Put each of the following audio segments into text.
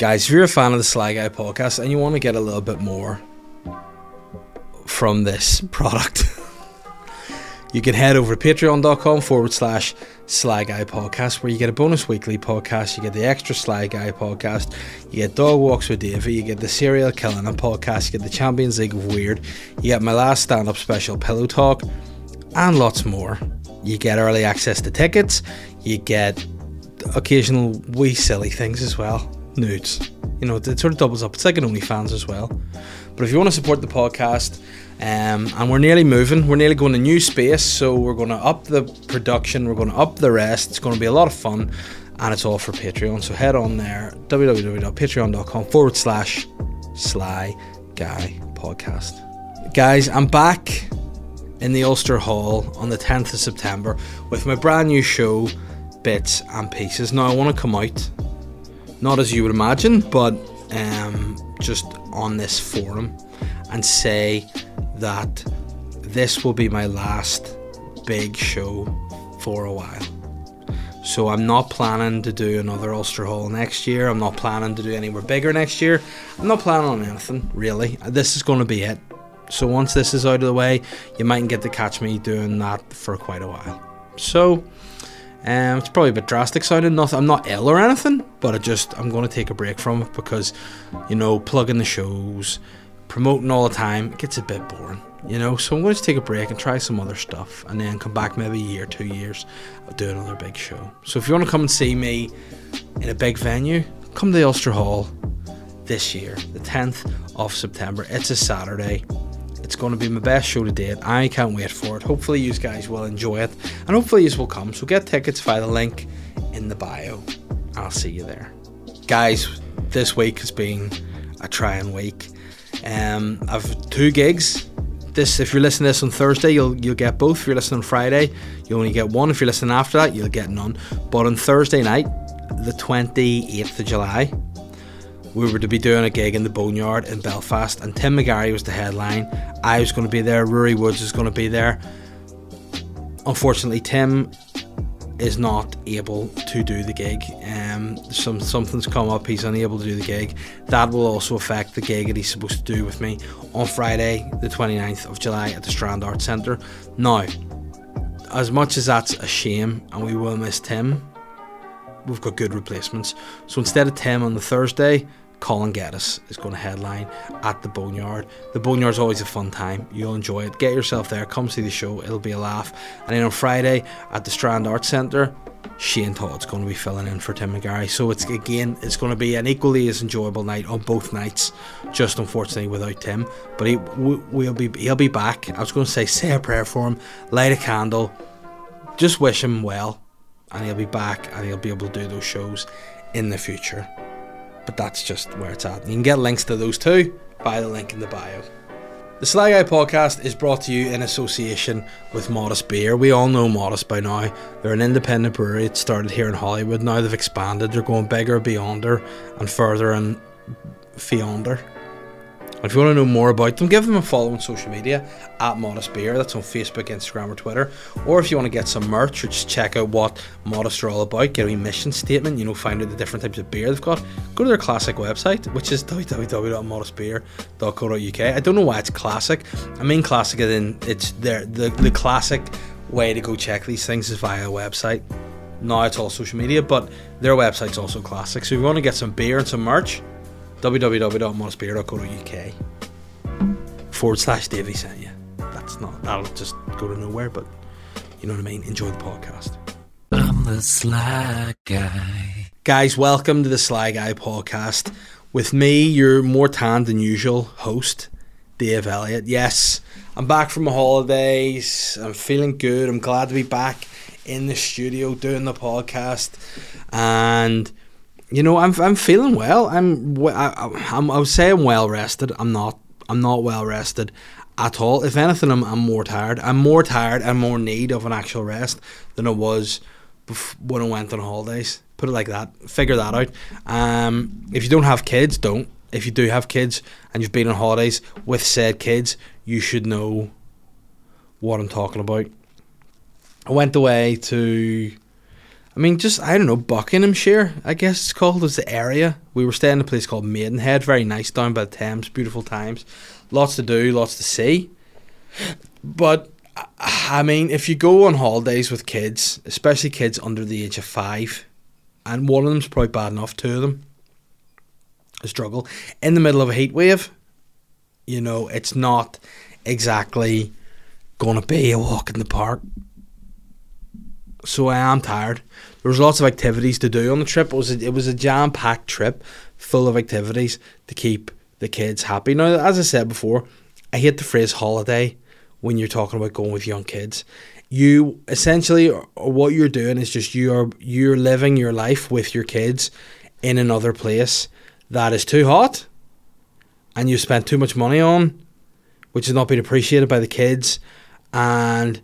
Guys, if you're a fan of the Sly Guy podcast and you want to get a little bit more from this product, you can head over to patreon.com forward slash Sly Guy podcast where you get a bonus weekly podcast, you get the extra Sly Guy podcast, you get Dog Walks with Davey, you get the Serial Killing a podcast, you get the Champions League of Weird, you get my last stand up special, Pillow Talk, and lots more. You get early access to tickets, you get occasional wee silly things as well nudes. You know, it sort of doubles up. It's like an OnlyFans as well. But if you want to support the podcast, um, and we're nearly moving, we're nearly going to new space, so we're going to up the production, we're going to up the rest. It's going to be a lot of fun, and it's all for Patreon. So head on there, www.patreon.com forward slash Sly Guy Podcast. Guys, I'm back in the Ulster Hall on the 10th of September with my brand new show, Bits and Pieces. Now, I want to come out not as you would imagine, but um, just on this forum and say that this will be my last big show for a while. So I'm not planning to do another Ulster Hall next year. I'm not planning to do anywhere bigger next year. I'm not planning on anything really. This is going to be it. So once this is out of the way, you mightn't get to catch me doing that for quite a while. So um, it's probably a bit drastic sounding. I'm not ill or anything, but I just I'm going to take a break from it because, you know, plugging the shows, promoting all the time, it gets a bit boring. You know, so I'm going to take a break and try some other stuff, and then come back maybe a year, two years, I'll do another big show. So if you want to come and see me in a big venue, come to the Ulster Hall this year, the 10th of September. It's a Saturday. It's going to be my best show to date. I can't wait for it. Hopefully, you guys will enjoy it, and hopefully, you will come. So get tickets via the link in the bio. I'll see you there, guys. This week has been a trying week. Um, I've two gigs. This, if you're listening to this on Thursday, you'll you'll get both. If you're listening on Friday, you only get one. If you're listening after that, you'll get none. But on Thursday night, the 28th of July, we were to be doing a gig in the Boneyard in Belfast, and Tim McGarry was the headline. I was going to be there. Rory Woods is going to be there. Unfortunately, Tim is not able to do the gig. Um, some something's come up. He's unable to do the gig. That will also affect the gig that he's supposed to do with me on Friday, the 29th of July at the Strand Arts Centre. Now, as much as that's a shame, and we will miss Tim, we've got good replacements. So instead of Tim on the Thursday, Colin Geddes is going to headline at the Boneyard. The Boneyard's always a fun time. You'll enjoy it. Get yourself there. Come see the show. It'll be a laugh. And then on Friday at the Strand Arts Centre, Shane Todd's going to be filling in for Tim McGarry. So it's again, it's going to be an equally as enjoyable night on both nights. Just unfortunately without Tim, but he will be he'll be back. I was going to say say a prayer for him, light a candle, just wish him well, and he'll be back and he'll be able to do those shows in the future but that's just where it's at. You can get links to those two by the link in the bio. The Sly Guy podcast is brought to you in association with Modest Beer. We all know Modest by now. They're an independent brewery. It started here in Holywood. Now they've expanded. They're going bigger, beyonder, and further and beyonder. If you want to know more about them, give them a follow on social media at Modest Beer. That's on Facebook, Instagram, or Twitter. Or if you want to get some merch or just check out what Modest are all about, get a mission statement, you know, find out the different types of beer they've got, go to their classic website, which is www.modestbeer.co.uk. I don't know why it's classic. I mean classic as in it's their the, the classic way to go check these things is via a website. Now it's all social media, but their website's also classic. So if you want to get some beer and some merch, www.modestbeer.co.uk forward slash Davy sent you. That's not, that'll just go to nowhere, but you know what I mean? Enjoy the podcast. I'm the Sly Guy. Guys, welcome to the Sly Guy podcast. With me, your more tanned than usual host, Dave Elliott. Yes, I'm back from the holidays. I'm feeling good. I'm glad to be back in the studio doing the podcast. And you know, I'm I'm feeling well. I'm I, I'm I'm well rested. I'm not. I'm not well rested at all. If anything, I'm, I'm more tired. I'm more tired and more need of an actual rest than I was when I went on holidays. Put it like that. Figure that out. Um, if you don't have kids, don't. If you do have kids and you've been on holidays with said kids, you should know what I'm talking about. I went away to I mean, just I don't know, Buckinghamshire, I guess it's called, was the area. We were staying in a place called Maidenhead, very nice down by the Thames, beautiful times, lots to do, lots to see. But I mean, if you go on holidays with kids, especially kids under the age of five, and one of them's probably bad enough, two of them a struggle in the middle of a heat wave. You know, it's not exactly going to be a walk in the park. So I am tired. There was lots of activities to do on the trip. It was a, it was a jam packed trip, full of activities to keep the kids happy. Now, as I said before, I hate the phrase holiday when you're talking about going with young kids. You essentially what you're doing is just you're you're living your life with your kids in another place that is too hot and you spent too much money on, which has not been appreciated by the kids, and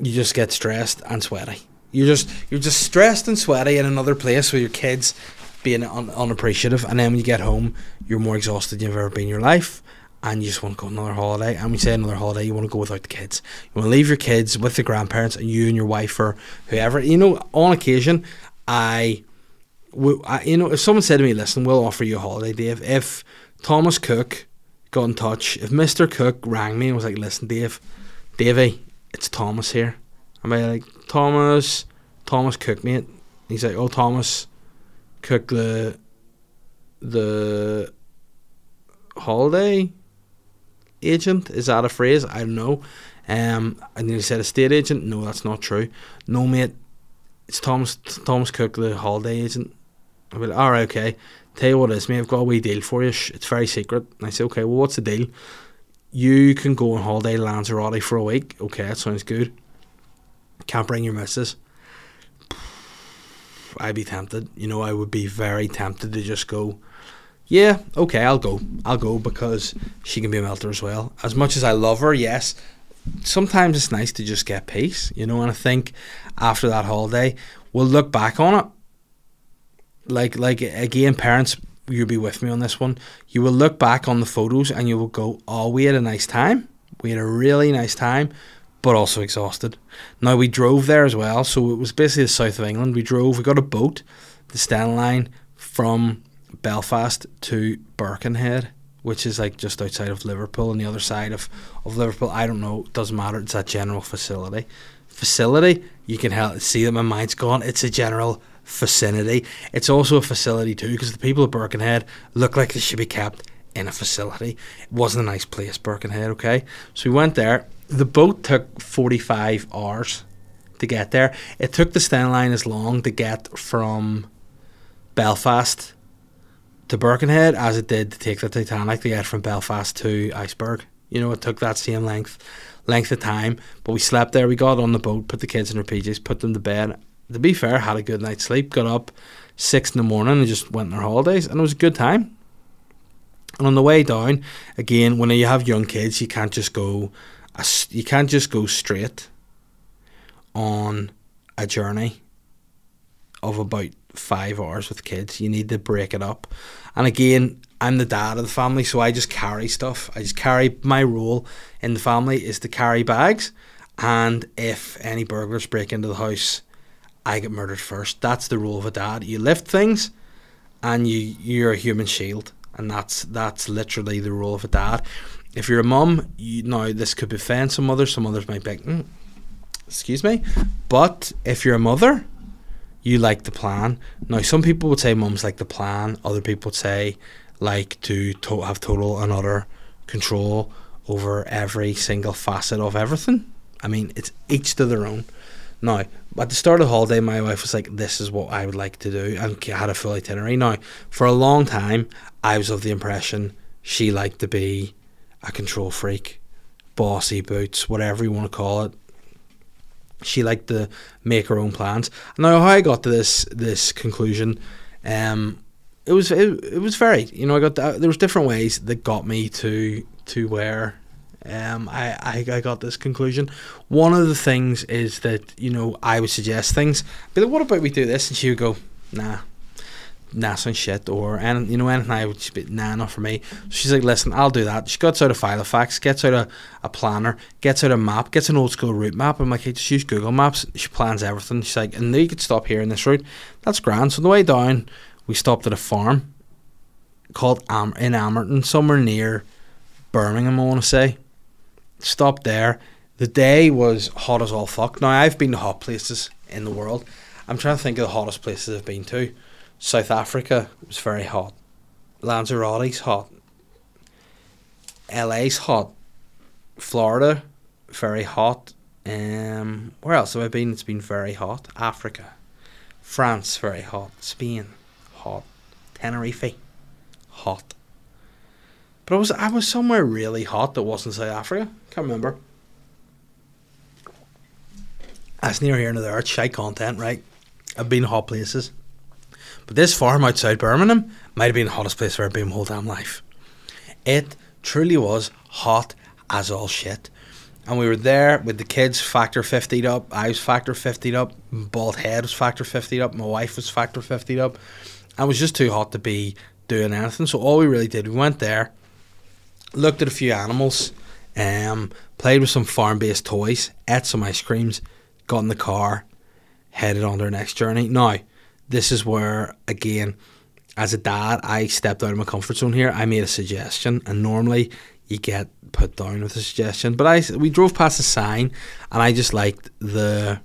you just get stressed and sweaty. You're just you're just stressed and sweaty in another place with your kids being un- unappreciative, and then when you get home, you're more exhausted than you've ever been in your life, and you just want to go on another holiday. And we say another holiday, you want to go without the kids. You want to leave your kids with the grandparents, and you and your wife or whoever. You know, on occasion, I I, you know, if someone said to me, "Listen, we'll offer you a holiday, Dave," if Thomas Cook got in touch, if Mister Cook rang me and was like, "Listen, Dave, Davey, it's Thomas here," I'm like, "Thomas, Thomas Cook, mate." He's like, "Oh, Thomas Cook, the the holiday agent is that a phrase? I don't know." Um, and then he said, "Estate agent." No, that's not true. No, mate. It's Thomas Thomas Cook, the holiday agent. I went, all right, okay. Tell you what it is, mate, I've got a wee deal for you. It's very secret. And I say, okay, well, what's the deal? You can go on holiday Lanzarote for a week. Okay, that sounds good. Can't bring your missus. I'd be tempted. You know, I would be very tempted to just go, yeah, okay, I'll go. I'll go because she can be a melter as well. As much as I love her, yes, sometimes it's nice to just get peace, you know, and I think after that holiday, we'll look back on it like like again, parents, you'll be with me on this one. You will look back on the photos and you will go, "Oh, we had a nice time. We had a really nice time." But also exhausted. Now we drove there as well, so it was basically the south of England. We drove. We got a boat, the Stena Line from Belfast to Birkenhead, which is like just outside of Liverpool on the other side of, of Liverpool. I don't know, it doesn't matter. It's that general facility. Facility, you can help see that my mind's gone. It's a general vicinity. It's also a facility too because the people of Birkenhead look like they should be kept in a facility. It wasn't a nice place, Birkenhead, okay? So we went there. The boat took 45 hours to get there. It took the Stena line as long to get from Belfast to Birkenhead as it did to take the Titanic to get from Belfast to Iceberg. You know, it took that same length length of time. But we slept there. We got on the boat, put the kids in their PJs, put them to bed, to be fair, had a good night's sleep, got up six in the morning and just went on their holidays, and it was a good time. And on the way down, again, when you have young kids, you can't just go, you can't just go straight on a journey of about five hours with kids. You need to break it up. And again, I'm the dad of the family, so I just carry stuff. I just carry my role in the family is to carry bags. And if any burglars break into the house, I get murdered first. That's the role of a dad. You lift things, and you you're a human shield, and that's that's literally the role of a dad. If you're a mum, you know this could offend some others. Some others might be like, mm, "Excuse me," but if you're a mother, you like the plan. Now, some people would say mums like the plan. Other people would say like to, to have total and utter control over every single facet of everything. I mean, it's each to their own. Now, at the start of the holiday, my wife was like, "This is what I would like to do," and had a full itinerary. Now, for a long time, I was of the impression she liked to be a control freak, bossy boots, whatever you want to call it. She liked to make her own plans. Now, how I got to this this conclusion, um, it was it, it was very you know I got the, there was different ways that got me to to where um, I, I, I got this conclusion. One of the things is that, you know, I would suggest things, but what about we do this? And she would go, nah, NASA and shit or and you know anything I would just be nah not for me. She's like, listen, I'll do that. She gets out a Filofax, gets out a, a planner, gets out a map, gets an old school route map. I'm like, hey, just use Google Maps. She plans everything. She's like, and you could stop here in this route. That's grand. So on the way down, we stopped at a farm called Am- in Amerton, somewhere near Birmingham. I want to say. Stopped there. The day was hot as all fuck. Now I've been to hot places in the world. I'm trying to think of the hottest places I've been to. South Africa was very hot. Lanzarote's hot. LA's hot. Florida, very hot. Um, where else have I been? It's been very hot. Africa, France, very hot. Spain, hot. Tenerife, hot. But I was I was somewhere really hot that wasn't South Africa. Can't remember. That's near here nor there. It's content, right? I've been hot places. But this farm outside Birmingham might have been the hottest place I've ever been my whole damn life. It truly was hot as all shit. And we were there with the kids factor 50 up. I was factor 50 up. Bald head was factor 50 up. My wife was factor 50 up. And it was just too hot to be doing anything. So all we really did, we went there, looked at a few animals, um, played with some farm based toys, ate some ice creams, got in the car, headed on our next journey. Now, this is where, again, as a dad, I stepped out of my comfort zone here. I made a suggestion, and normally you get put down with a suggestion. But I we drove past a sign, and I just liked the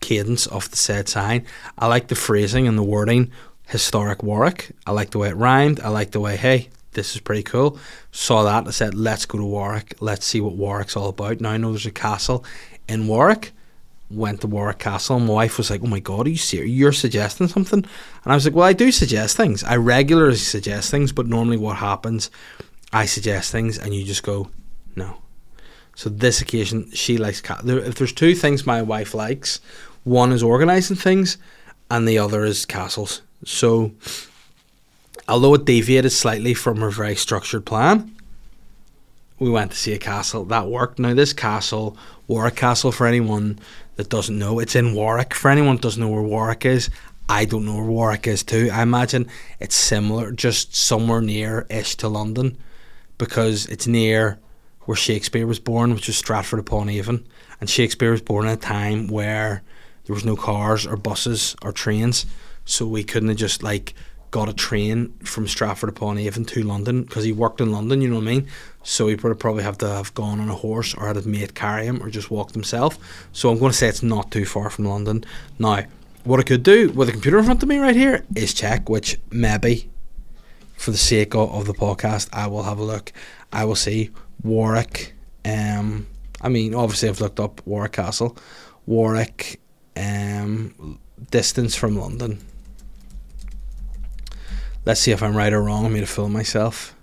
cadence of the said sign. I liked the phrasing and the wording. Historic Warwick. I liked the way it rhymed. I liked the way, hey, this is pretty cool. Saw that. I said, let's go to Warwick. Let's see what Warwick's all about. Now I know there's a castle in Warwick. Went to Warwick Castle, and my wife was like, "Oh my god, are you serious? You're suggesting something?" And I was like, "Well, I do suggest things. I regularly suggest things, but normally what happens, I suggest things, and you just go, no." So this occasion, she likes cat. If there's two things my wife likes, one is organizing things, and the other is castles. So, although it deviated slightly from her very structured plan, we went to see a castle that worked. Now, this castle, Warwick Castle, for anyone that doesn't know, it's in Warwick. For anyone that doesn't know where Warwick is, I don't know where Warwick is too. I imagine it's similar, just somewhere near ish to London, because it's near where Shakespeare was born, which was Stratford upon Avon. And Shakespeare was born at a time where there was no cars or buses or trains, so we couldn't have just like got a train from Stratford upon Avon to London because he worked in London. You know what I mean? So he would probably have to have gone on a horse or had a mate carry him or just walked himself. So I'm going to say it's not too far from London. Now, what I could do with a computer in front of me right here is check, which maybe for the sake of, of the podcast, I will have a look. I will see Warwick. Um, I mean, obviously, I've looked up Warwick Castle. Warwick um, distance from London. Let's see if I'm right or wrong. I'm going to fool myself.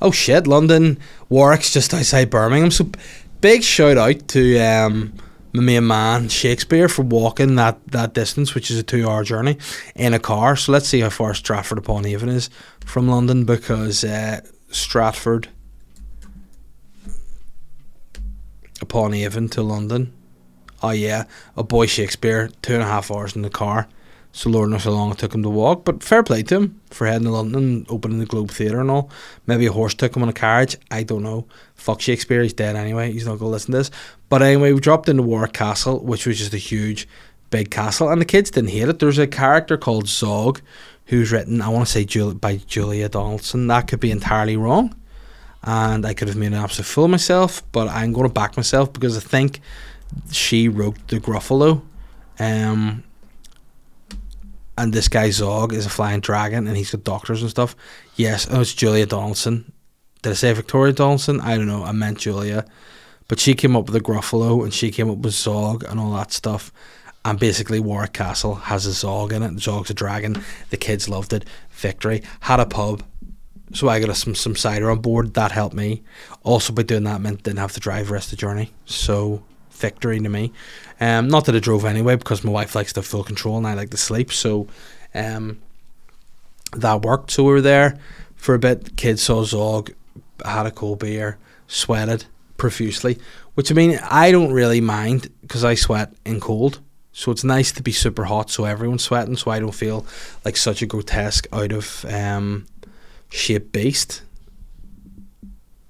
Oh shit, London, Warwick's just outside Birmingham. So big shout out to um, my main man Shakespeare for walking that, that distance, which is a two hour journey in a car. So let's see how far Stratford upon Avon is from London because uh, Stratford upon Avon to London. Oh yeah, a boy Shakespeare, two and a half hours in the car. So Lord knows how long it took him to walk, but fair play to him for heading to London, and opening the Globe Theatre and all. Maybe a horse took him on a carriage. I don't know. Fuck Shakespeare, he's dead anyway. He's not going to listen to this. But anyway, we dropped into Warwick Castle, which was just a huge, big castle, and the kids didn't hate it. There's a character called Zog, who's written, I want to say Jul- by Julia Donaldson. That could be entirely wrong, and I could have made an absolute fool of myself. But I'm going to back myself because I think she wrote the Gruffalo. Um, and this guy Zog is a flying dragon and he's got doctors and stuff. Yes, oh, it's Julia Donaldson. Did I say Victoria Donaldson? I don't know. I meant Julia. But she came up with the Gruffalo and she came up with Zog and all that stuff. And basically, Warwick Castle has a Zog in it. Zog's a dragon. The kids loved it. Victory. Had a pub. So I got some, some cider on board. That helped me. Also, by doing that, meant didn't have to drive the rest of the journey. So victory to me. Um, not that I drove anyway because my wife likes to have full control and I like to sleep. So um, that worked. So we were there for a bit. Kids saw Zog, had a cold beer, sweated profusely. Which I mean, I don't really mind because I sweat in cold. So it's nice to be super hot so everyone's sweating so I don't feel like such a grotesque out of um, shape beast.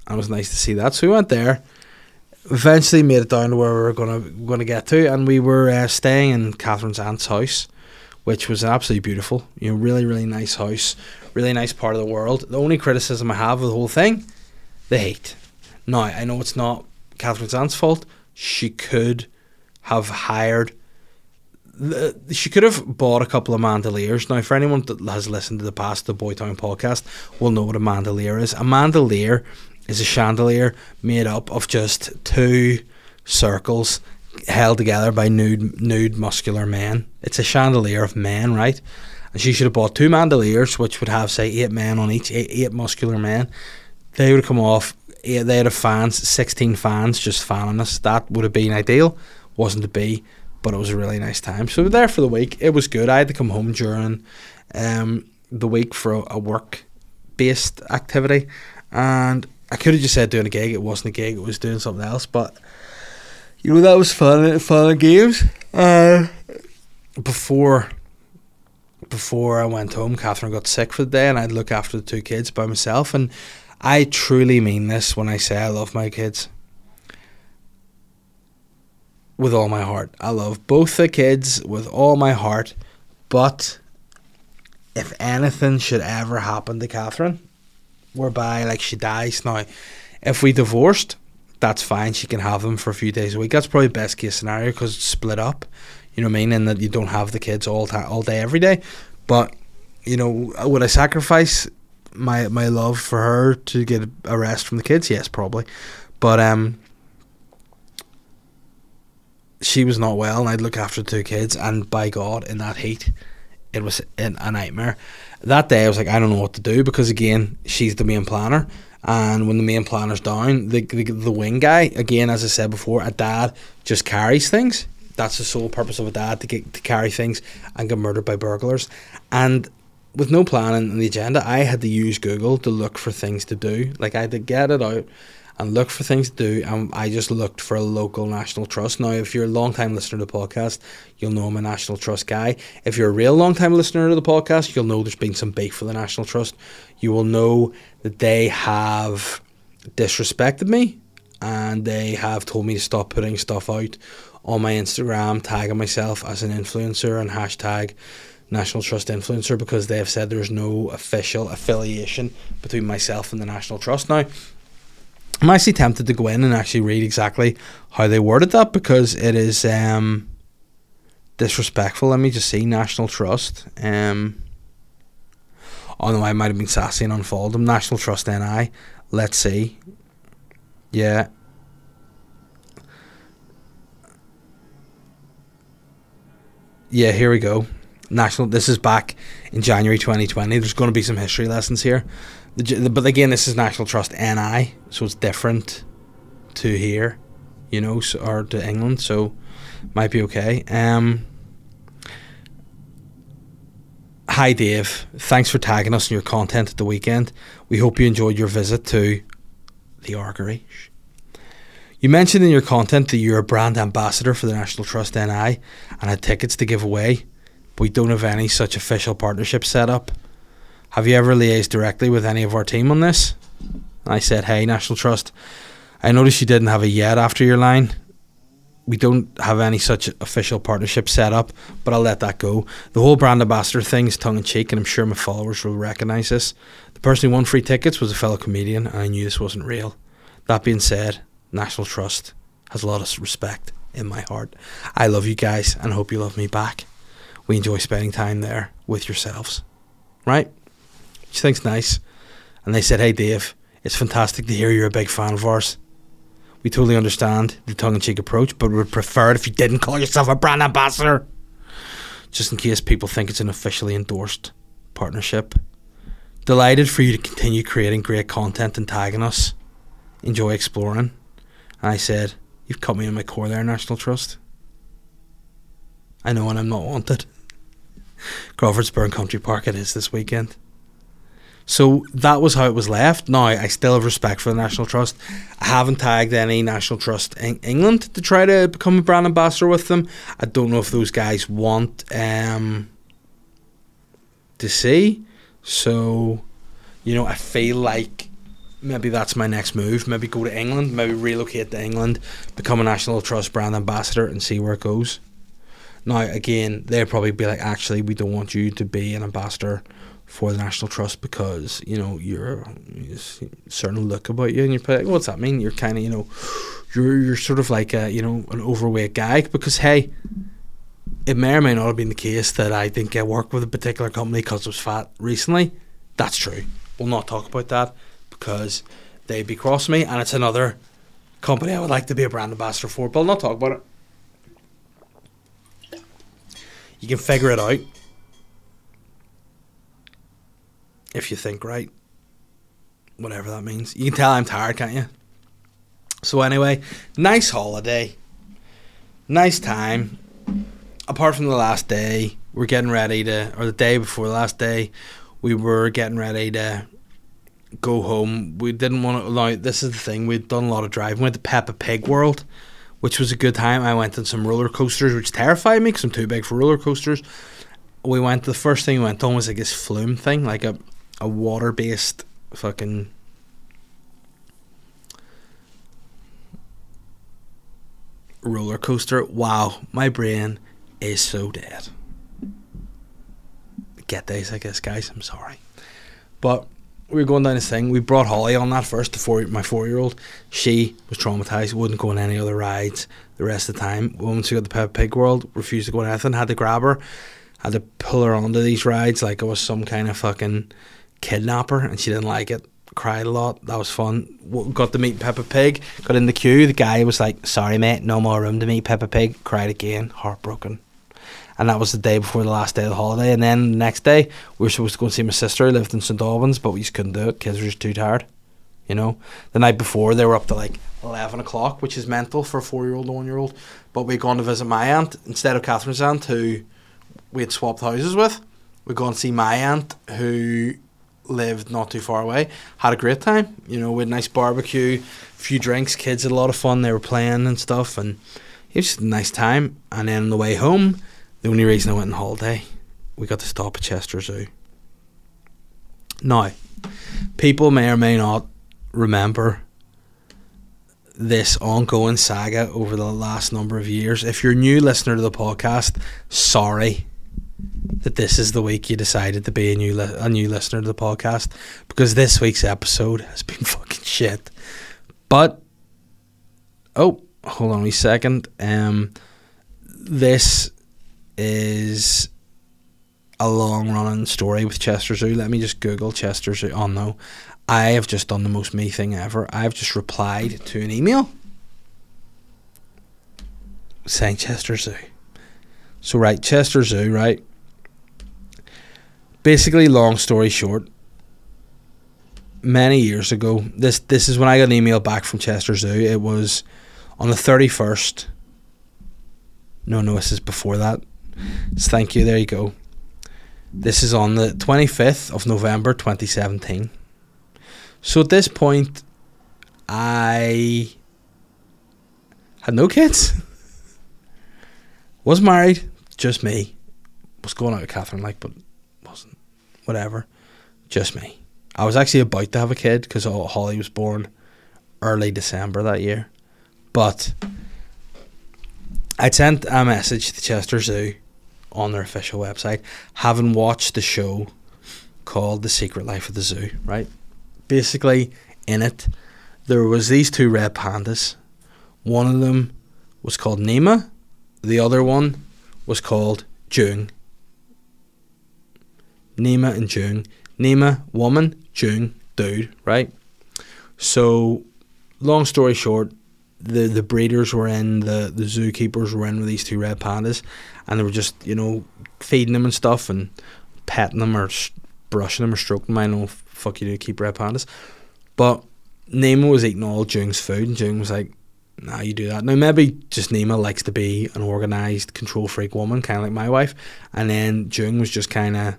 And it was nice to see that. So we went there. Eventually made it down to where we were gonna gonna get to, and we were uh, staying in Catherine's aunt's house, which was absolutely beautiful. You know, really really nice house, really nice part of the world. The only criticism I have of the whole thing, the heat. Now I know it's not Catherine's aunt's fault. She could have hired she could have bought a couple of mandoliers. Now, for anyone that has listened to the past the Boytown podcast, will know what a mandolier is. A mandolier is a chandelier made up of just two circles held together by nude, nude muscular men. It's a chandelier of men, right? And she should have bought two mandoliers, which would have say eight men on each, eight, eight muscular men. They would have come off. Eight, they had a fans, sixteen fans just fanning us. That would have been ideal. Wasn't to be but it was a really nice time. So we were there for the week. It was good. I had to come home during um, the week for a, a work based activity, and I could have just said doing a gig. It wasn't a gig. It was doing something else. But you know that was fun. Fun games. Uh, before before I went home, Catherine got sick for the day, and I'd look after the two kids by myself. And I truly mean this when I say I love my kids with all my heart. I love both the kids with all my heart, but if anything should ever happen to Catherine, whereby like she dies now, if we divorced, that's fine. She can have them for a few days a week. That's probably best case scenario because it's split up. You know what I mean, and that you don't have the kids all ta- all day every day. But you know, would I sacrifice my my love for her to get a rest from the kids? Yes, probably. But um, she was not well, and I'd look after two kids. And by God, in that heat, it was a nightmare. That day, I was like, I don't know what to do because again, she's the main planner, and when the main planner's down, the, the the wing guy, again, as I said before, a dad just carries things. That's the sole purpose of a dad to get to carry things and get murdered by burglars. And with no plan in the agenda, I had to use Google to look for things to do. Like I had to get it out and look for things to do. And I just looked for a local National Trust. Now, if you're a long time listener to the podcast, you'll know I'm a National Trust guy. If you're a real long time listener to the podcast, you'll know there's been some beef for the National Trust. You will know that they have disrespected me and they have told me to stop putting stuff out on my Instagram, tagging myself as an influencer and hashtag National Trust influencer because they have said there's no official affiliation between myself and the National Trust. Now, I'm actually tempted to go in and actually read exactly how they worded that because it is um, disrespectful. Let me just see National Trust. Um, oh no, I might have been sassy and unfollowed them. National Trust NI. Let's see. Yeah. Yeah, here we go. National. This is back in January 2020. There's going to be some history lessons here. But again, this is National Trust NI, so it's different to here, you know, or to England, so might be okay. Um, hi, Dave. Thanks for tagging us in your content at the weekend. We hope you enjoyed your visit to the Argory. You mentioned in your content that you're a brand ambassador for the National Trust NI and had tickets to give away, but we don't have any such official partnership set up. Have you ever liaised directly with any of our team on this? I said, Hey, National Trust, I noticed you didn't have a yet after your line. We don't have any such official partnership set up, but I'll let that go. The whole brand ambassador thing is tongue in cheek, and I'm sure my followers will recognise this. The person who won free tickets was a fellow comedian, and I knew this wasn't real. That being said, National Trust has a lot of respect in my heart. I love you guys and hope you love me back. We enjoy spending time there with yourselves. Right? She thinks nice. And they said, Hey, Dave, it's fantastic to hear you're a big fan of ours. We totally understand the tongue in cheek approach, but would prefer it if you didn't call yourself a brand ambassador. Just in case people think it's an officially endorsed partnership. Delighted for you to continue creating great content and tagging us. Enjoy exploring. And I said, You've cut me in my core there, National Trust. I know when I'm not wanted. Crawford's Crawfordsburn Country Park it is this weekend. So that was how it was left. Now I still have respect for the National Trust. I haven't tagged any National Trust in England to try to become a brand ambassador with them. I don't know if those guys want um, to see. So, you know, I feel like maybe that's my next move. Maybe go to England, maybe relocate to England, become a National Trust brand ambassador, and see where it goes. Now, again, they'd probably be like, actually, we don't want you to be an ambassador for the National Trust because you know you're you certain look about you, and you're like, what's that mean? You're kind of you know, you're you're sort of like a you know an overweight guy because hey. It may or may not have been the case that I didn't get work with a particular company because I was fat recently. That's true. We'll not talk about that because they'd be crossing me, and it's another company I would like to be a brand ambassador for. But I'll not talk about it. You can figure it out if you think right. Whatever that means. You can tell I'm tired, can't you? So anyway, nice holiday. Nice time. Apart from the last day, we're getting ready to or the day before the last day, we were getting ready to go home. We didn't want to now this is the thing, we'd done a lot of driving. We went to Peppa Pig World, which was a good time. I went on some roller coasters, which terrified me because I'm too big for roller coasters. We went the first thing we went on was like this flume thing, like a a water based fucking roller coaster. Wow, my brain is so dead. Get days, I guess, guys. I'm sorry, but we were going down this thing. We brought Holly on that first. The four, my four year old, she was traumatized. Wouldn't go on any other rides the rest of the time. Once we got the Peppa Pig World, refused to go on anything. Had to grab her, had to pull her onto these rides like it was some kind of fucking kidnapper, and she didn't like it. Cried a lot. That was fun. Got to meet Peppa Pig. Got in the queue. The guy was like, "Sorry, mate, no more room to meet Peppa Pig." Cried again, heartbroken. And that was the day before the last day of the holiday. And then the next day, we were supposed to go and see my sister who lived in St Albans, but we just couldn't do it. Kids were just too tired. You know, the night before they were up to like eleven o'clock, which is mental for a four-year-old, one-year-old. But we'd gone to visit my aunt instead of Catherine's aunt, who we had swapped houses with. We'd gone to see my aunt, who lived not too far away. Had a great time. You know, with nice barbecue, few drinks. Kids had a lot of fun. They were playing and stuff, and it was just a nice time. And then on the way home, the only reason I went on holiday, we got to stop at Chester Zoo. Now, people may or may not remember this ongoing saga over the last number of years. If you're a new listener to the podcast, sorry that this is the week you decided to be a new li- a new listener to the podcast because this week's episode has been fucking shit. But oh, hold on a second. Um, this is a long running story with Chester Zoo. Let me just Google Chester Zoo. Oh no, I have just done the most me thing ever. I've just replied to an email saying Chester Zoo. So right, Chester Zoo, right? Basically, long story short, many years ago, this this is when I got an email back from Chester Zoo. It was on the thirty first. No, no, this is before that. So thank you. There you go. This is on the twenty fifth of November, twenty seventeen. So at this point, I had no kids. Was married, just me. Was going out with Catherine, like, but whatever. Just me. I was actually about to have a kid because Holly was born early December that year. But I sent a message to Chester Zoo on their official website, having watched the show called The Secret Life of the Zoo, right? Basically, in it, there was these two red pandas. One of them was called Nima, the other one was called Jung. Nima and Jung. Nima, woman, Jung, dude, right? So, long story short, the, the breeders were in, the, the zookeepers were in with these two red pandas, and they were just, you know, feeding them and stuff and petting them or brushing them or stroking them. I know, fuck you do, keep red pandas. But Nima was eating all Jung's food, and Jung was like, nah, you do that. Now, maybe just Nima likes to be an organised, control freak woman, kind of like my wife, and then Jung was just kind of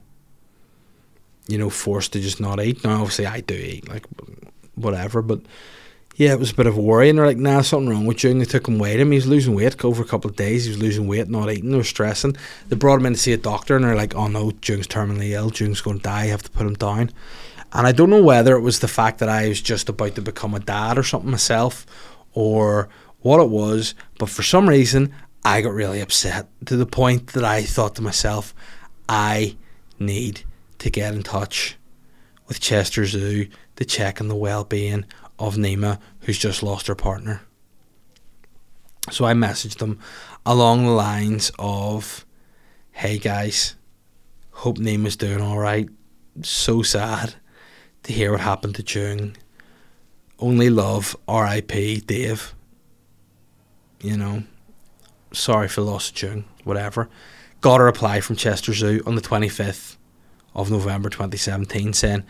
you know, forced to just not eat. Now, obviously, I do eat, like, whatever, but yeah, it was a bit of a worry. And they're like, nah, something wrong with Jung. They took him weighed him. He was losing weight over a couple of days. He was losing weight, not eating. They were stressing. They brought him in to see a doctor, and they're like, oh no, Jung's terminally ill. Jung's going to die. You have to put him down. And I don't know whether it was the fact that I was just about to become a dad or something myself, or what it was, but for some reason, I got really upset to the point that I thought to myself, I need to get in touch with Chester Zoo to check on the well being of Nima, who's just lost her partner. So I messaged them along the lines of, Hey guys, hope Nima's doing alright. So sad to hear what happened to Jung. Only love, R.I.P. Dave. You know, sorry for the loss of Jung, whatever. Got a reply from Chester Zoo on the 25th of November 2017 saying,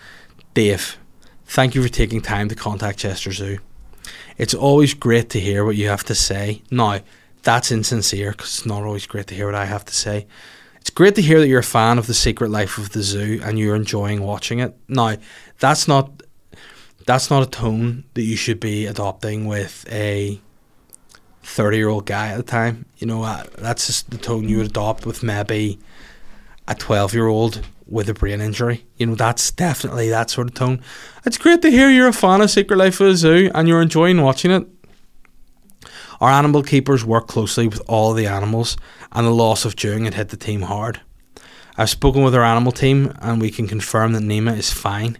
Dave, thank you for taking time to contact Chester Zoo. It's always great to hear what you have to say. Now, that's insincere because it's not always great to hear what I have to say. It's great to hear that you're a fan of the secret life of the zoo and you're enjoying watching it. Now, that's not that's not a tone that you should be adopting with a 30 year old guy at the time. You know, uh, that's just the tone you would adopt with maybe a 12 year old with a brain injury. You know, that's definitely that sort of tone. It's great to hear you're a fan of Secret Life of the Zoo and you're enjoying watching it. Our animal keepers work closely with all the animals, and the loss of Jung had hit the team hard. I've spoken with our animal team, and we can confirm that Nima is fine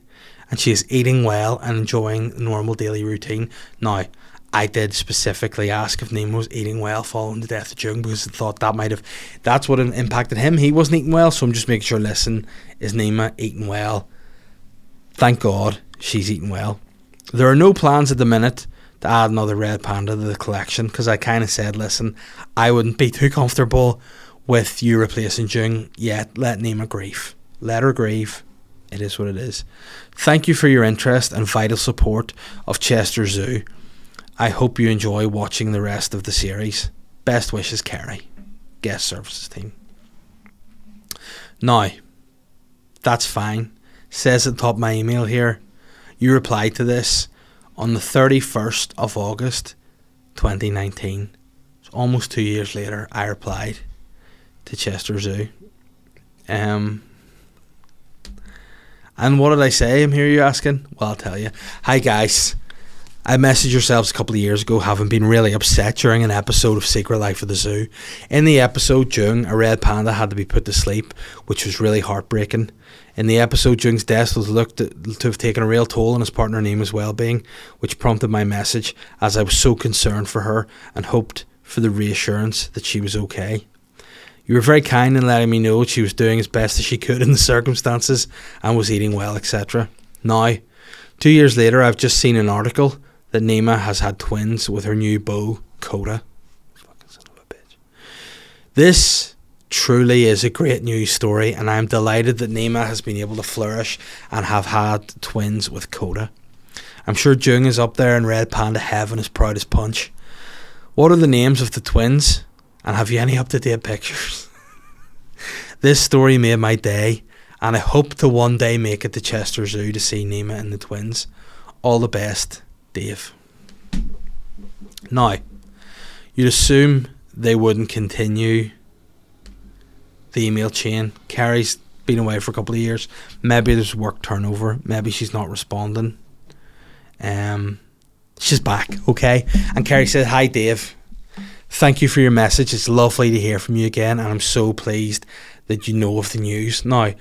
and she is eating well and enjoying normal daily routine. Now, I did specifically ask if Nima was eating well following the death of Jung because I thought that might have that's what impacted him. He wasn't eating well, so I'm just making sure. Listen, is Nima eating well? Thank God she's eating well. There are no plans at the minute to add another red panda to the collection because I kind of said, listen, I wouldn't be too comfortable with you replacing Jung yet. Let Nima grieve. Let her grieve. It is what it is. Thank you for your interest and vital support of Chester Zoo. I hope you enjoy watching the rest of the series. Best wishes, Kerry. Guest services team. Now, that's fine. Says at the top of my email here. You replied to this on the 31st of August 2019. So almost two years later, I replied to Chester Zoo. Um, and what did I say? I'm here, you asking? Well, I'll tell you. Hi, guys. I messaged yourselves a couple of years ago, having been really upset during an episode of Secret Life of the Zoo. In the episode, Jung, a red panda, had to be put to sleep, which was really heartbreaking. In the episode, Jung's death was looked to have taken a real toll on his partner Nima's well-being, which prompted my message, as I was so concerned for her and hoped for the reassurance that she was okay. You were very kind in letting me know she was doing as best as she could in the circumstances and was eating well, etc. Now, two years later, I've just seen an article that Nima has had twins with her new beau, Coda. Fucking son of a bitch. This truly is a great news story, and I am delighted that Nima has been able to flourish and have had twins with Coda. I'm sure Jung is up there in Red Panda heaven as proud as punch. What are the names of the twins? And have you any up to date pictures? this story made my day, and I hope to one day make it to Chester Zoo to see Nima and the twins. All the best, Dave. Now, you'd assume they wouldn't continue the email chain. Carrie's been away for a couple of years. Maybe there's work turnover. Maybe she's not responding. Um, she's back, okay? And Carrie said, "Hi, Dave. Thank you for your message. It's lovely to hear from you again, and I'm so pleased that you know of the news. Now,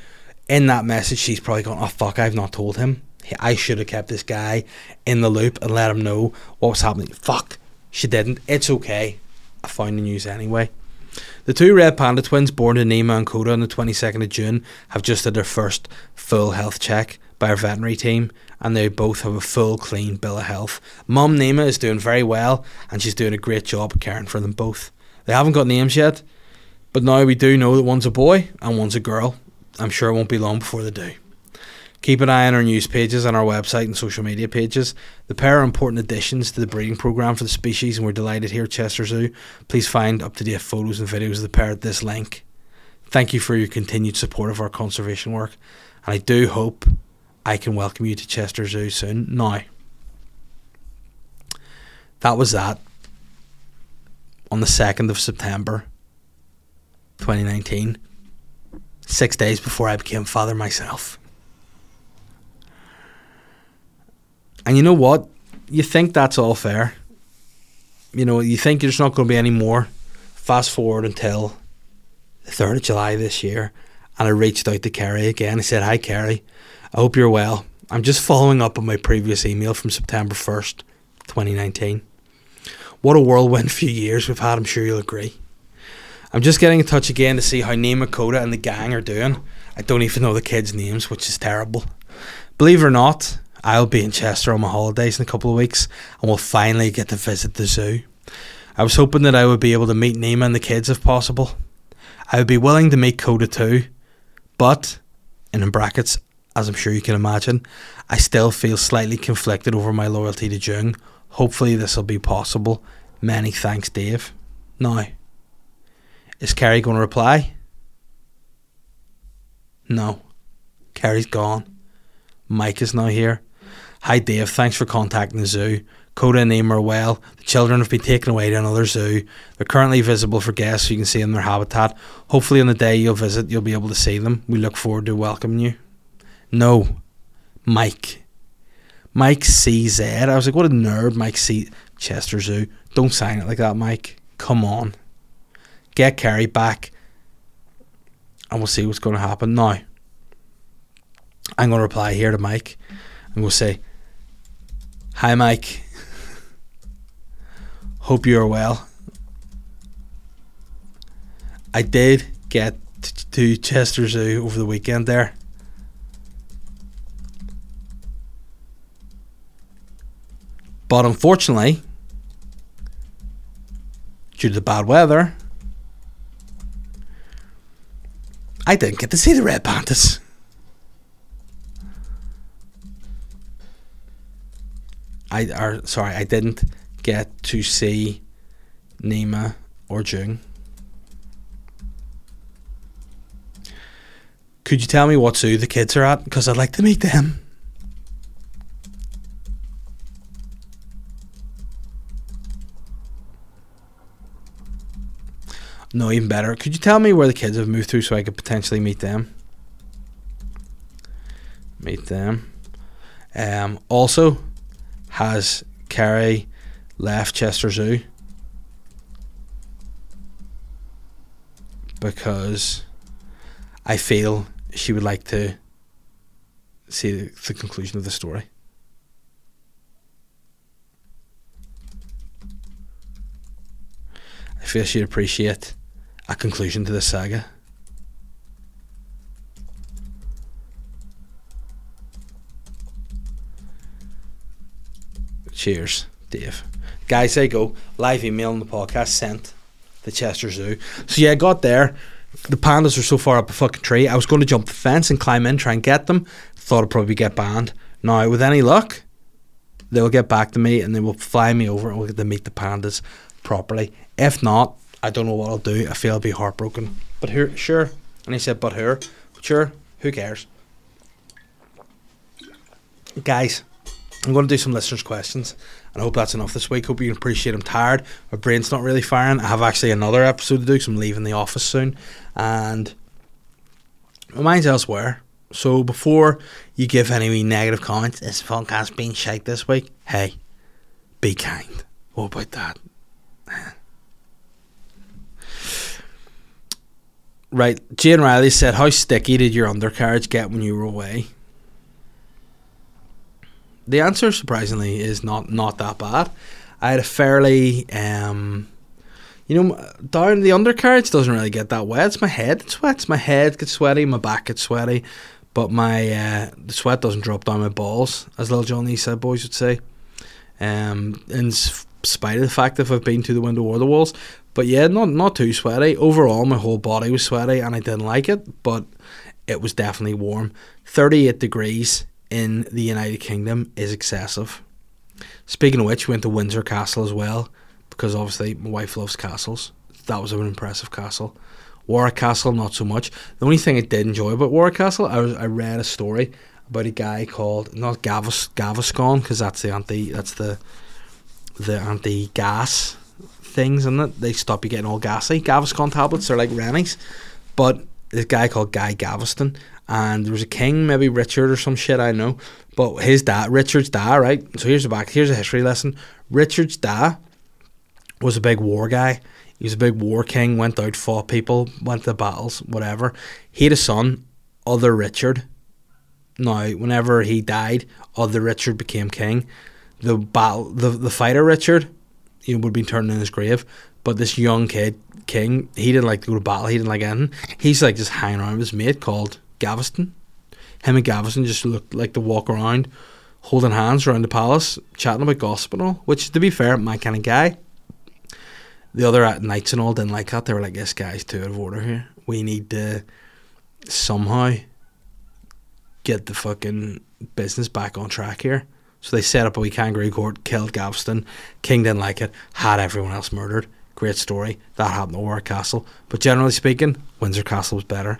in that message, she's probably going, Oh, fuck, I've not told him. I should have kept this guy in the loop and let him know what was happening. Fuck, she didn't. It's okay. I found the news anyway. The two red panda twins born to Nima and Coda on the 22nd of June have just had their first full health check by our veterinary team and they both have a full clean bill of health. Mum Nima is doing very well and she's doing a great job caring for them both. They haven't got names yet, but now we do know that one's a boy and one's a girl. I'm sure it won't be long before they do. Keep an eye on our news pages on our website and social media pages. The pair are important additions to the breeding programme for the species, and we're delighted here at Chester Zoo. Please find up to date photos and videos of the pair at this link. Thank you for your continued support of our conservation work and I do hope I can welcome you to Chester Zoo soon. Now, that was that on the 2nd of September 2019, six days before I became father myself. And you know what? You think that's all fair. You know, you think there's not going to be any more. Fast forward until the 3rd of July this year, and I reached out to Kerry again. I said, Hi, Kerry. I hope you're well. I'm just following up on my previous email from September 1st, 2019. What a whirlwind few years we've had, I'm sure you'll agree. I'm just getting in touch again to see how Nima Coda and the gang are doing. I don't even know the kids' names, which is terrible. Believe it or not, I'll be in Chester on my holidays in a couple of weeks and we'll finally get to visit the zoo. I was hoping that I would be able to meet Nima and the kids if possible. I would be willing to meet Coda too, but, and in brackets, as I'm sure you can imagine, I still feel slightly conflicted over my loyalty to Jung. Hopefully, this will be possible. Many thanks, Dave. Now, is Carrie going to reply? No. Carrie's gone. Mike is now here. Hi, Dave. Thanks for contacting the zoo. Coda and Nima are well. The children have been taken away to another zoo. They're currently visible for guests so you can see them in their habitat. Hopefully, on the day you'll visit, you'll be able to see them. We look forward to welcoming you. No, Mike. Mike CZ. I was like, what a nerd, Mike C. Chester Zoo. Don't sign it like that, Mike. Come on. Get Carrie back, and we'll see what's going to happen. Now, I'm going to reply here to Mike. Going to say, Hi, Mike. Hope you are well. I did get to Chester Zoo over the weekend there. But unfortunately, due to the bad weather, I didn't get to see the red pandas. I or sorry, I didn't get to see Nima or Jung. Could you tell me what zoo the kids are at? Because I'd like to meet them. No, even better. Could you tell me where the kids have moved to so I could potentially meet them? Meet them. Um, also, has Carrie left Chester Zoo? Because I feel she would like to see the, the conclusion of the story. I feel she'd appreciate a conclusion to this saga. Cheers, Dave. Guys, there you go. Live email on the podcast sent the Chester Zoo. So yeah, I got there. The pandas are so far up a fucking tree. I was going to jump the fence and climb in, try and get them. Thought I'd probably get banned. Now, with any luck, they'll get back to me and they will fly me over and we'll get to meet the pandas properly. If not, I don't know what I'll do. I feel I'll be heartbroken. But here, sure. And he said, but here, sure, who cares? Guys, I'm going to do some listeners' questions, and I hope that's enough this week. Hope you can appreciate I'm tired. My brain's not really firing. I have actually another episode to do because I'm leaving the office soon, and my mind's elsewhere. So before you give any negative comments, this podcast being shite this week, hey, be kind. What about that? Right, Jane Riley said, "How sticky did your undercarriage get when you were away?" The answer, surprisingly, is not not that bad. I had a fairly, um, you know, down the undercarriage doesn't really get that wet. It's my head that sweats. My head gets sweaty. My back gets sweaty, but my uh, the sweat doesn't drop down my balls, as little Johnny said boys would say. Um, in spite of the fact that I've been to the window or the walls, but yeah, not not too sweaty. Overall, my whole body was sweaty, and I didn't like it. But it was definitely warm. Thirty eight degrees in the United Kingdom is excessive. Speaking of which, we went to Windsor Castle as well because obviously my wife loves castles. That was an impressive castle. Warwick Castle, not so much. The only thing I did enjoy about Warwick Castle, I was I read a story about a guy called not Gavis Gaviscon because that's the anti that's the the anti gas things, isn't it? They stop you getting all gassy. Gaviscon tablets are like Rennies, but this guy called Guy Gaveston, and there was a king, maybe Richard or some shit I know, but his dad, Richard's dad, right? So here's the back. Here's a history lesson. Richard's dad was a big war guy. He was a big war king. Went out, fought people, went to battles, whatever. He had a son, other Richard. Now, whenever he died, other Richard became king. The battle, the the fighter Richard, he would be turned in his grave. But this young kid, king, he didn't like to go to battle. He didn't like anything. He's like just hanging around with his mate called Gaveston. Him and Gaveston just looked like to walk around, holding hands around the palace, chatting about gossip and all. Which, to be fair, my kind of guy. The other knights and all didn't like that. They were like, "This guy's too out of order here. We need to somehow get the fucking business back on track here." So they set up a wee kangaroo court, killed Gaveston. King didn't like it, had everyone else murdered. Great story. That happened at Warwick Castle. But generally speaking, Windsor Castle was better.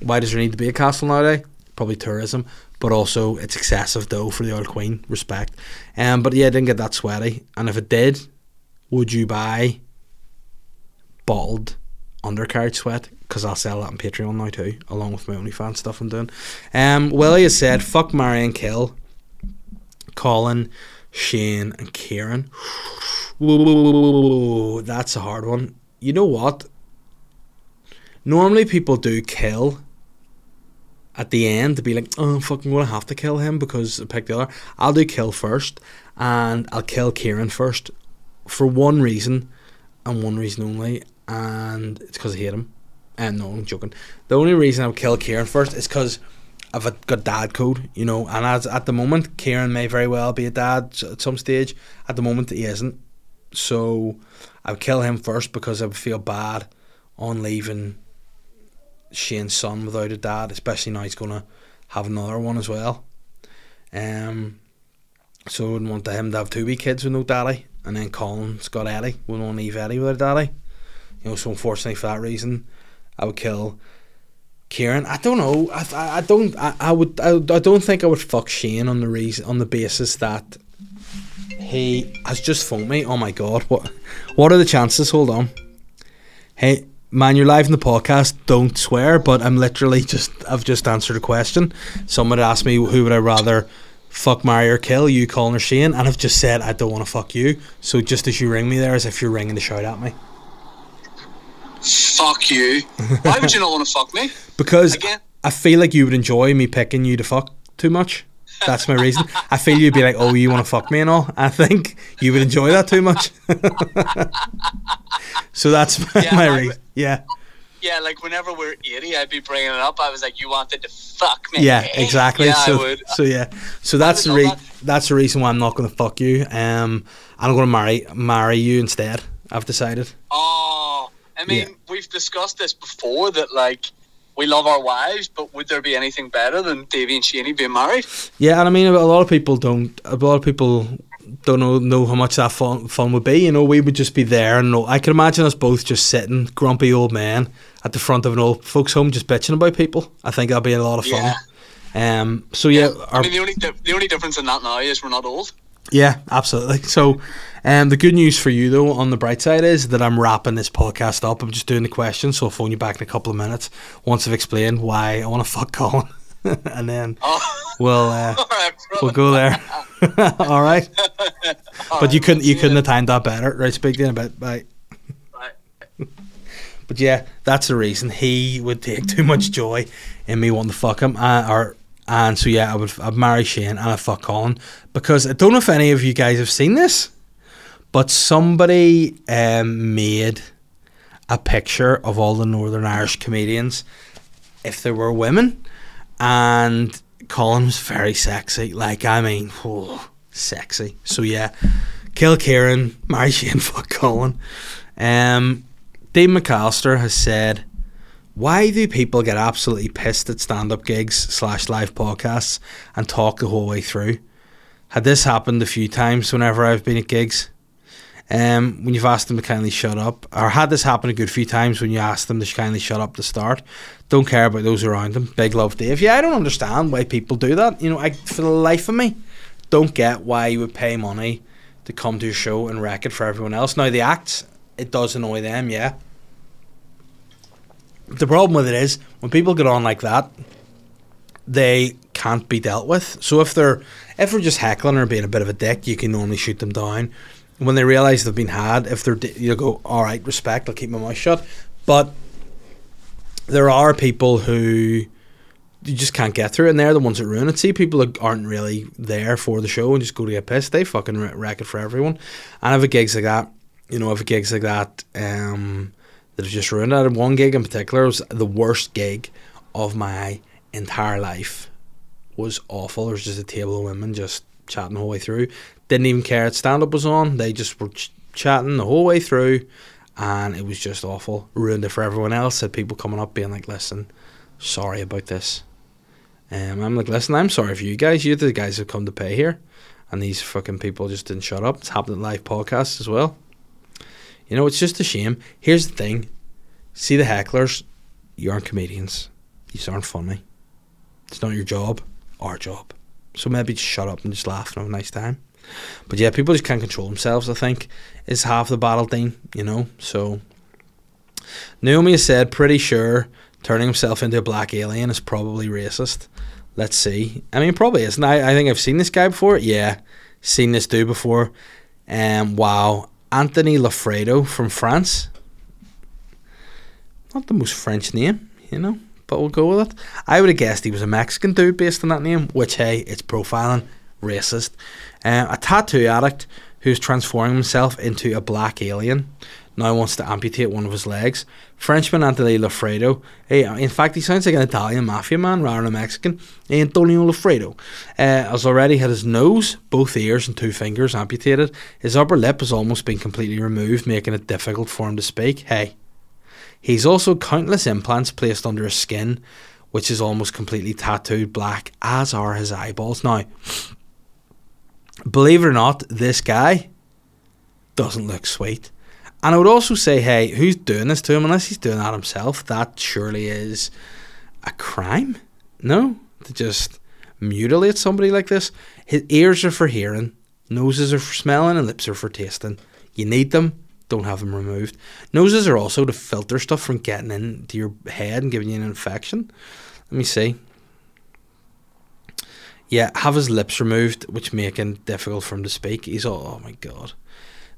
Why does there need to be a castle nowadays? Probably tourism, but also it's excessive though for the old queen. Respect. Um, but yeah, it didn't get that sweaty. And if it did, would you buy bottled undercarriage sweat? Because I'll sell that on Patreon now too, along with my OnlyFans stuff I'm doing. Um, Willie has said, "Fuck, marry and kill." Colin, Shane, and. Ooh, that's a hard one. You know what? Normally people do kill at the end to be like, oh, I'm fucking gonna have to kill him because I picked the other. I'll do kill first, and I'll kill Kieran first for one reason and one reason only, and it's because I hate him. And no, I'm joking. The only reason I would kill Kieran first is because I've got dad code, you know, and as at the moment, Kieran may very well be a dad at some stage. At the moment, he isn't. So I would kill him first because I would feel bad on leaving Shane's son without a dad, especially now he's to have another one as well. Um, so I wouldn't want him to have two wee kids with no daddy, and then Colin's got Eddie. Wouldn't want to leave a daddy. You know, so unfortunately for that reason, I would kill Kieran. I don't know. I, I, I don't. I, I would. I, I don't think I would fuck Shane on the reason on the basis that he has just phoned me. Oh my god! What? What are the chances? Hold on. Hey, man, you're live in the podcast. Don't swear, but I'm literally just. I've just answered a question. Someone asked me who would I rather fuck, marry, or kill. You, Colin, or Shane, and I've just said I don't want to fuck you. So just as you ring me there, as if you're ringing to shout at me. Fuck you. Why would you not want to fuck me? Because Again? I feel like you would enjoy me picking you to fuck too much. That's my reason. I feel you'd be like, "Oh, you want to fuck me and all." I think you would enjoy that too much. so that's my, Yeah, my reason. Yeah, Yeah, like whenever we're 80, I'd be bringing it up. I was like, you wanted to fuck me. yeah, exactly. Yeah, so, I would. so yeah, so that's the re- love that's the reason why I'm not going to fuck you. Um, I'm going to marry marry you instead. I've decided. Oh, I mean, Yeah. we've discussed this before that, like, we love our wives, but would there be anything better than Davy and Shaney being married? Yeah, and I mean, a lot of people don't. A lot of people don't know know how much that fun fun would be. You know, we would just be there, and I can imagine us both just sitting, grumpy old men, at the front of an old folks' home, just bitching about people. I think that'd be a lot of fun. Um. So yeah, I our, mean, the only di- the only difference in that now is we're not old. Yeah, absolutely. So, um, the good news for you though, on the bright side, is that I'm wrapping this podcast up. I'm just doing the questions, so I'll phone you back in a couple of minutes once I've explained why I want to fuck Colin, and then Oh, we'll. Uh, all right. We'll go there. All right. But you couldn't you couldn't have timed that better, right? Speak to you in a bit. Bye. Right. But yeah, that's the reason he would take too much joy in me wanting to fuck him, uh, or and so yeah, I would I'd marry Shane and I fuck Colin because I don't know if any of you guys have seen this, but somebody um, made a picture of all the Northern Irish comedians if there were women, and Colin was very sexy. Like I mean, oh, sexy. So yeah, kill Kieran, marry Shane, fuck Colin. Um, Dave McAllister has said, "Why do people get absolutely pissed at stand-up gigs slash live podcasts and talk the whole way through? Had this happened a few times whenever I've been at gigs." Um, when you've asked them to kindly shut up, or had this happen a good few times when you asked them to kindly shut up to start, don't care about those around them. Big love, Dave. Yeah, I don't understand why people do that. You know, I for the life of me, don't get why you would pay money to come to a show and wreck it for everyone else. Now the acts, it does annoy them, yeah. The problem with it is when people get on like that, they can't be dealt with. So if they're if they're just heckling or being a bit of a dick, you can normally shoot them down. When they realise they've been had, if they're you go, all right, respect, I'll keep my mouth shut. But there are people who you just can't get through, and they're the ones that ruin it. See, people that aren't really there for the show and just go to get pissed, they fucking wre- wreck it for everyone. And I've a gigs like that, you know, I've a gigs like that um, that just ruined it. One gig in particular was the worst gig of my entire life. Was awful. There was just a table of women just chatting the whole way through. Didn't even care that stand up was on. They just were ch- chatting the whole way through, and it was just awful. Ruined it for everyone else. Had people coming up being like, "Listen, sorry about this." Um, I'm like, listen, I'm sorry for you guys. You're the guys who've come to pay here. And these fucking people just didn't shut up. It's happened in live podcasts as well. You know, it's just a shame. Here's the thing see the hecklers, you aren't comedians. You aren't funny. It's not your job, our job. So maybe just shut up and just laugh and have a nice time. But yeah, people just can't control themselves, I think, is half the battle, Dean, you know? So Naomi has said, pretty sure turning himself into a black alien is probably racist. Let's see. I mean, probably isn't. I, I think I've seen this guy before. Yeah, seen this dude before. Um, wow. Anthony Loffredo from France. Not the most French name, you know, but we'll go with it. I would have guessed he was a Mexican dude based on that name, which, hey, it's profiling, racist. Uh, a tattoo addict who's transforming himself into a black alien now he wants to amputate one of his legs. Frenchman Anthony Loffredo. Hey, in fact, he sounds like an Italian mafia man rather than a Mexican. Antonio Loffredo uh, has already had his nose, both ears, and two fingers amputated. His upper lip has almost been completely removed, making it difficult for him to speak. Hey, he's also countless implants placed under his skin, which is almost completely tattooed black, as are his eyeballs. Now, believe it or not, this guy doesn't look sweet. And I would also say, hey, who's doing this to him? Unless he's doing that himself, that surely is a crime. No? To just mutilate somebody like this. His ears are for hearing, noses are for smelling, and lips are for tasting. You need them, don't have them removed. Noses are also to filter stuff from getting into your head and giving you an infection. Let me see. Yeah, have his lips removed, which make it difficult for him to speak. He's all, oh my god.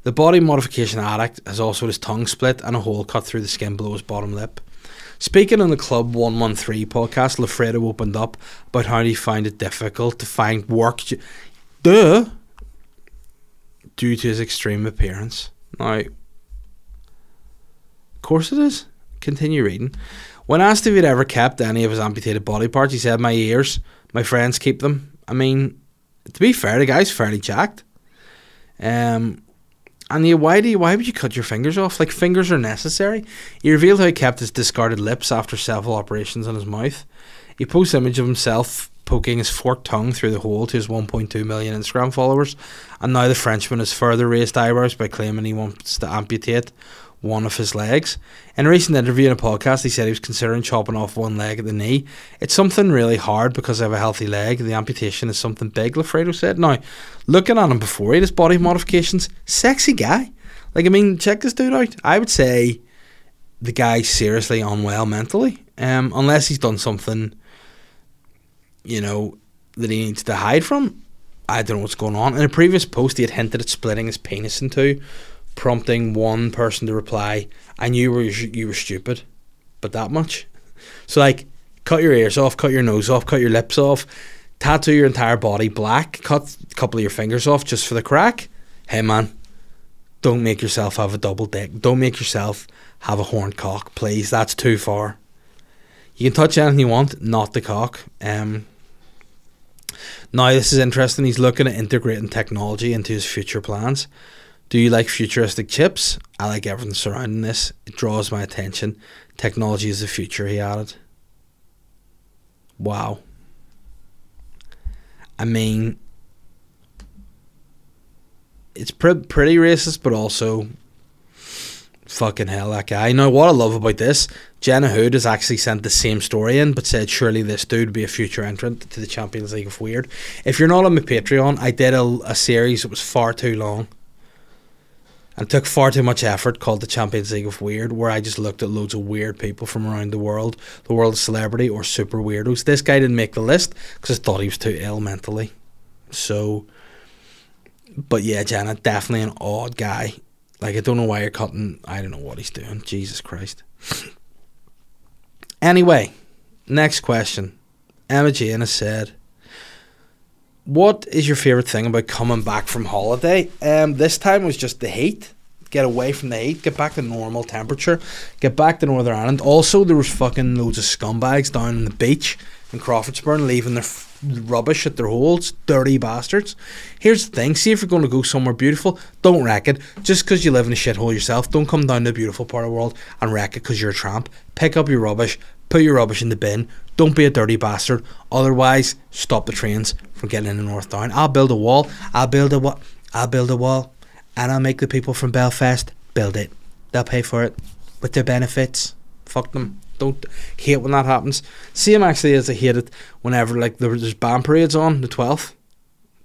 The body modification addict has also his tongue split and a hole cut through the skin below his bottom lip. Speaking on the Club 113 podcast, Loffredo opened up about how he found it difficult to find work. Duh! Due to his extreme appearance. Now, of course it is. Continue reading. When asked if he'd ever kept any of his amputated body parts, he said, My ears, my friends keep them. I mean, to be fair, the guy's fairly jacked. Um, and yeah, why do you, why would you cut your fingers off? Like fingers are necessary. He revealed how he kept his discarded lips after several operations on his mouth. He posts image of himself poking his forked tongue through the hole to his 1.2 million Instagram followers, and now the Frenchman has further raised eyebrows by claiming he wants to amputate one of his legs. In a recent interview in a podcast, he said he was considering chopping off one leg at the knee. It's something really hard because I have a healthy leg. The amputation is something big, Loffredo said. Now, looking at him before he his body modifications, sexy guy. Like, I mean, check this dude out. I would say the guy's seriously unwell mentally, um, unless he's done something, you know, that he needs to hide from. I don't know what's going on. In a previous post, he had hinted at splitting his penis in two, prompting one person to reply, "I knew you were you were stupid, but that much." So like, cut your ears off, cut your nose off, cut your lips off, tattoo your entire body black, cut a couple of your fingers off just for the crack. Hey man, don't make yourself have a double dick. Don't make yourself have a horned cock, please. That's too far. You can touch anything you want, not the cock. Um, now, this is interesting. He's looking at integrating technology into his future plans. Do you like futuristic chips? I like everything surrounding this. It draws my attention. Technology is the future, he added. Wow. I mean, it's pre- pretty racist, but also fucking hell that guy. Now, what I love about this, Jenna Hood has actually sent the same story in, but said surely this dude would be a future entrant to the Champions League of Weird. If you're not on my Patreon, I did a, a series that was far too long and took far too much effort called the Champions League of Weird, where I just looked at loads of weird people from around the world, the world of celebrity or super weirdos. This guy didn't make the list because I thought he was too ill mentally. So, but yeah, Janet, definitely an odd guy. Like, I don't know why you're cutting. I don't know what he's doing. Jesus Christ. anyway, next question. Emma Jane has said, what is your favorite thing about coming back from holiday? Um, this time was just the heat. Get away from the heat. Get back to normal temperature. Get back to Northern Ireland. Also, there was fucking loads of scumbags down on the beach in Crawfordsburn leaving their f- rubbish at their holes. Dirty bastards. Here's the thing: see if you're going to go somewhere beautiful, don't wreck it. Just because you live in a shithole yourself, don't come down to the beautiful part of the world and wreck it because you're a tramp. Pick up your rubbish. Put your rubbish in the bin. Don't be a dirty bastard. Otherwise, stop the trains from getting into North Down. I'll build a wall. I'll build a what? I'll build a wall, and I'll make the people from Belfast build it. They'll pay for it with their benefits. Fuck them. Don't hate when that happens. Same actually as I hate it whenever like there's band parades on the twelfth.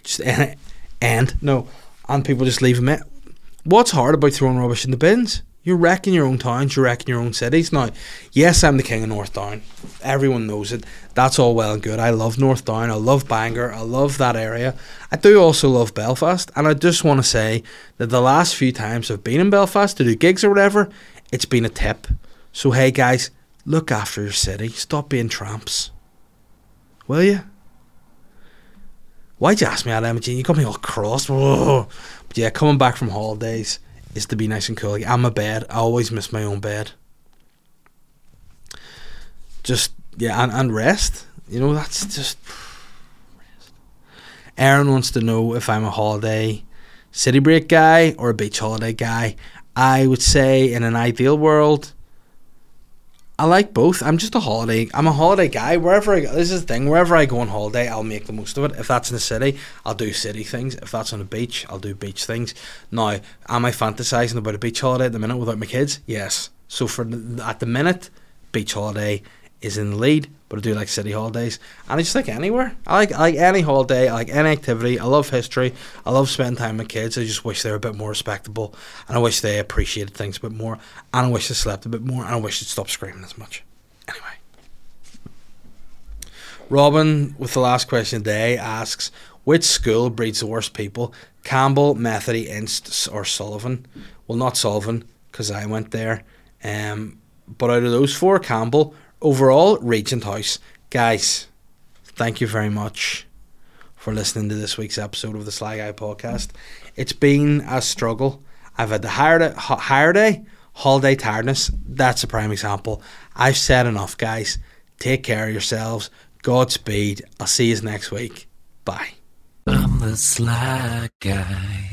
Just and, and no, and people just leave them in. What's hard about throwing rubbish in the bins? You're wrecking your own towns, you're wrecking your own cities. Now, yes, I'm the king of North Down. Everyone knows it. That's all well and good. I love North Down. I love Bangor. I love that area. I do also love Belfast. And I just want to say that the last few times I've been in Belfast to do gigs or whatever, it's been a tip. So, hey, guys, look after your city. Stop being tramps. Will you? Why'd you ask me that, Jean? You got me all cross. But yeah, coming back from holidays is to be nice and cool. Like, I'm a bed. I always miss my own bed. Just yeah, and, and rest. You know, that's just rest. Aaron wants to know if I'm a holiday city break guy or a beach holiday guy. I would say in an ideal world, I like both. I'm just a holiday. I'm a holiday guy. Wherever I go, this is the thing. Wherever I go on holiday, I'll make the most of it. If that's in the city, I'll do city things. If that's on a beach, I'll do beach things. Now, am I fantasizing about a beach holiday at the minute without my kids? Yes. So for the, at the minute, beach holiday is in the lead, but I do like city holidays, and I just like anywhere. I like I like any holiday. I like any activity. I love history. I love spending time with kids. I just wish they were a bit more respectable, and I wish they appreciated things a bit more, and I wish they slept a bit more, and I wish they'd stop screaming as much. Anyway, Robin, with the last question of the day, asks which school breeds the worst people, Campbell, Methody, Inst, or Sullivan? Well, not Sullivan because I went there. Um, but out of those four, Campbell overall, Regent House. Guys, thank you very much for listening to this week's episode of the Sly Guy podcast. It's been a struggle. I've had the higher day, day, holiday tiredness. That's a prime example. I've said enough, guys. Take care of yourselves. Godspeed. I'll see you next week. Bye. I'm the sly guy.